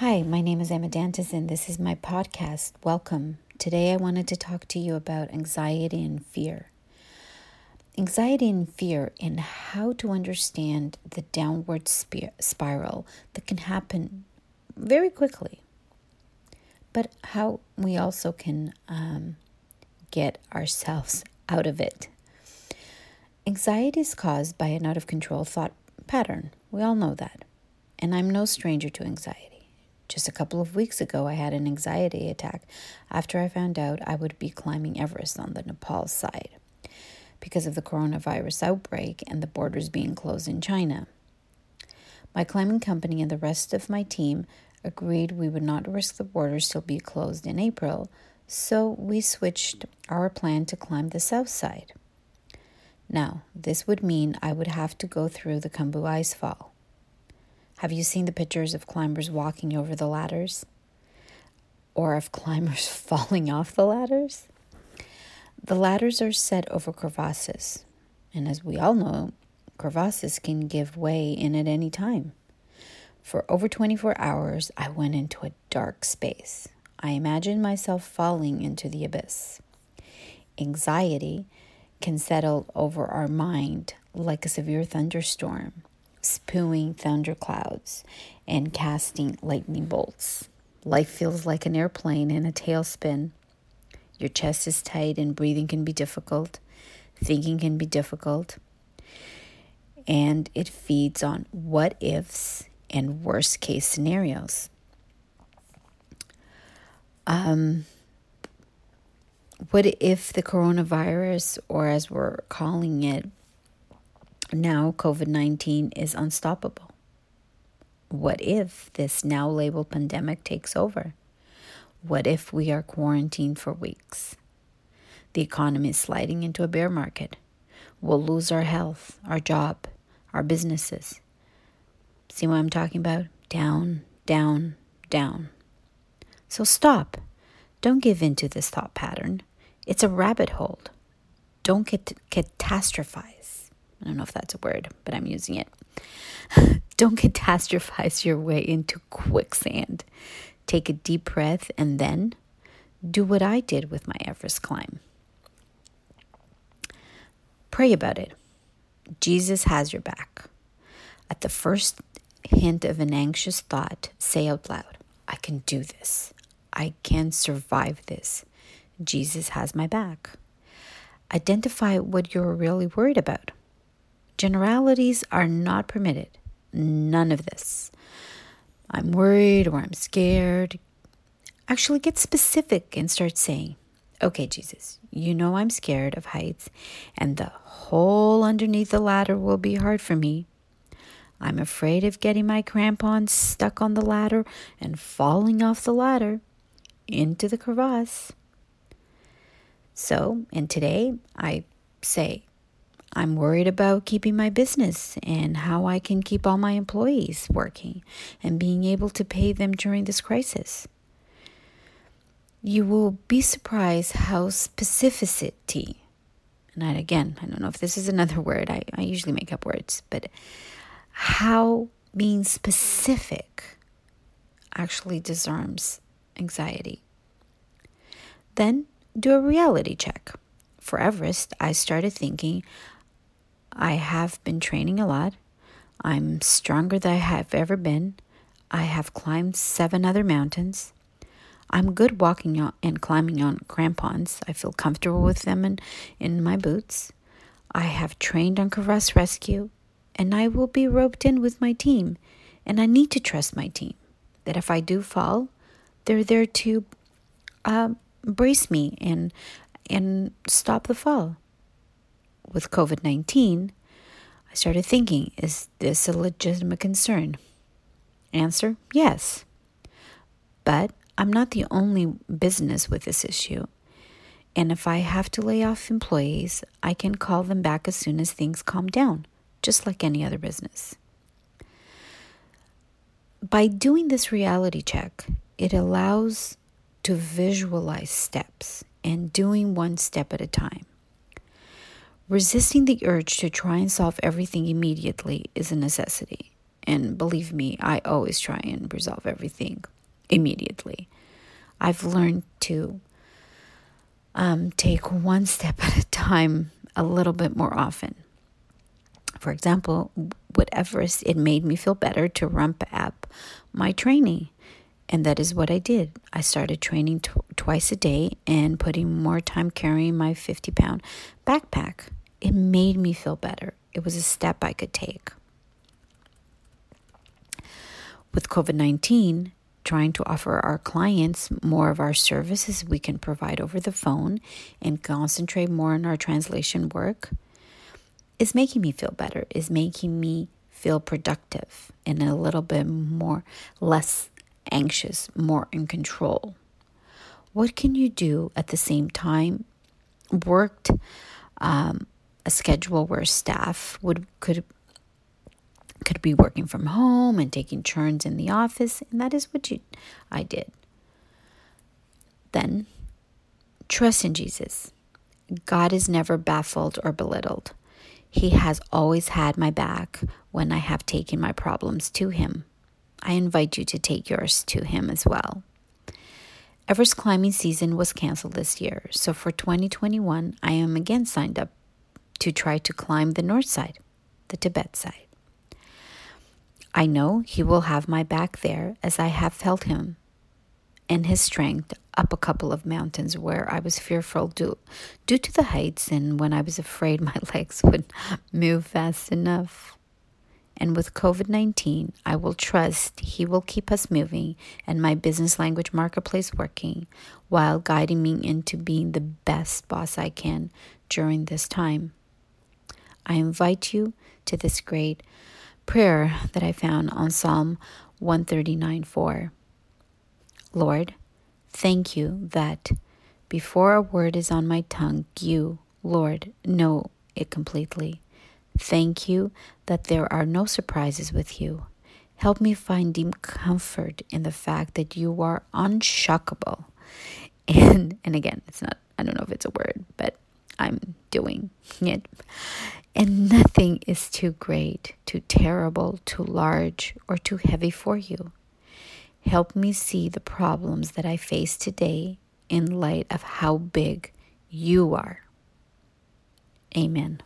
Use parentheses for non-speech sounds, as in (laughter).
Hi, my name is Emma Dantas, and this is my podcast. Welcome. Today, I wanted to talk to you about anxiety and fear. Anxiety and fear, and how to understand the downward spiral that can happen very quickly, but how we also can um, get ourselves out of it. Anxiety is caused by an out of control thought pattern. We all know that. And I'm no stranger to anxiety. Just a couple of weeks ago, I had an anxiety attack after I found out I would be climbing Everest on the Nepal side because of the coronavirus outbreak and the borders being closed in China. My climbing company and the rest of my team agreed we would not risk the borders to be closed in April, so we switched our plan to climb the south side. Now, this would mean I would have to go through the Khumbu Ice Fall. Have you seen the pictures of climbers walking over the ladders? Or of climbers (laughs) falling off the ladders? The ladders are set over crevasses, and as we all know, crevasses can give way in at any time. For over 24 hours, I went into a dark space. I imagined myself falling into the abyss. Anxiety can settle over our mind like a severe thunderstorm spewing thunderclouds, and casting lightning bolts. Life feels like an airplane in a tailspin. Your chest is tight and breathing can be difficult. Thinking can be difficult. And it feeds on what ifs and worst case scenarios. Um, what if the coronavirus, or as we're calling it, now COVID 19 is unstoppable. What if this now labeled pandemic takes over? What if we are quarantined for weeks? The economy is sliding into a bear market. We'll lose our health, our job, our businesses. See what I'm talking about? Down, down, down. So stop. Don't give in to this thought pattern. It's a rabbit hole. Don't get catastrophize. I don't know if that's a word, but I'm using it. (laughs) don't catastrophize your way into quicksand. Take a deep breath and then do what I did with my Everest climb. Pray about it. Jesus has your back. At the first hint of an anxious thought, say out loud, I can do this. I can survive this. Jesus has my back. Identify what you're really worried about. Generalities are not permitted. None of this. I'm worried or I'm scared. Actually, get specific and start saying, Okay, Jesus, you know I'm scared of heights, and the hole underneath the ladder will be hard for me. I'm afraid of getting my crampons stuck on the ladder and falling off the ladder into the crevasse. So, and today I say, I'm worried about keeping my business and how I can keep all my employees working and being able to pay them during this crisis. You will be surprised how specificity, and I, again, I don't know if this is another (laughs) word, I, I usually make up words, but how being specific actually disarms anxiety. Then do a reality check. For Everest, I started thinking I have been training a lot. I'm stronger than I have ever been. I have climbed seven other mountains. I'm good walking on and climbing on crampons. I feel comfortable with them in, in my boots. I have trained on crevasse rescue, and I will be roped in with my team. And I need to trust my team that if I do fall, they're there to uh, brace me and and stop the fall with COVID 19, I started thinking, is this a legitimate concern? Answer yes. But I'm not the only business with this issue. And if I have to lay off employees, I can call them back as soon as things calm down, just like any other business. By doing this reality check, it allows to visualize steps and doing one step at a time. Resisting the urge to try and solve everything immediately is a necessity. And believe me, I always try and resolve everything immediately. I've learned to um, take one step (laughs) at a time a little bit more often. For example, with Everest, it made me feel better to ramp up my training. And that is what I did. I started training twice a day and putting more time carrying my 50 pound backpack. It made me feel better. It was a step I could take. With COVID 19, trying to offer our clients more of our services we can provide over the phone and concentrate more on our translation work is making me feel better, is making me feel productive and a little bit more less anxious, more in control. What can you do at the same time? Worked um, a schedule where staff would could could be working from home and taking turns in the office, and that is what you, I did. Then, trust in Jesus. God is never baffled or belittled. He has always had my back when I have taken my problems to Him. I invite you to take yours to Him as well. Everest climbing season was canceled this year, so for 2021, I am again signed up to try to climb the north side, the Tibet side. I know He will have my back there as I have felt Him and His strength up a couple of mountains where I was fearful due, due to the heights and when I was afraid (laughs) my legs would move fast enough. And with COVID 19, I will trust He will keep us moving and my business language marketplace working while guiding me into being the best boss I can during this time. I invite you to this great prayer that I found on Psalm 139 4. Lord, thank you that before a word is on my tongue, you, Lord, know it completely. Thank you that there are no surprises with you. Help me find deep comfort in the fact that you are unshockable. And and again, it's not I don't know if it's a word, but I'm doing it. And nothing is too great, too terrible, too large, or too heavy for you. Help me see the problems that I face today in light of how big you are. Amen.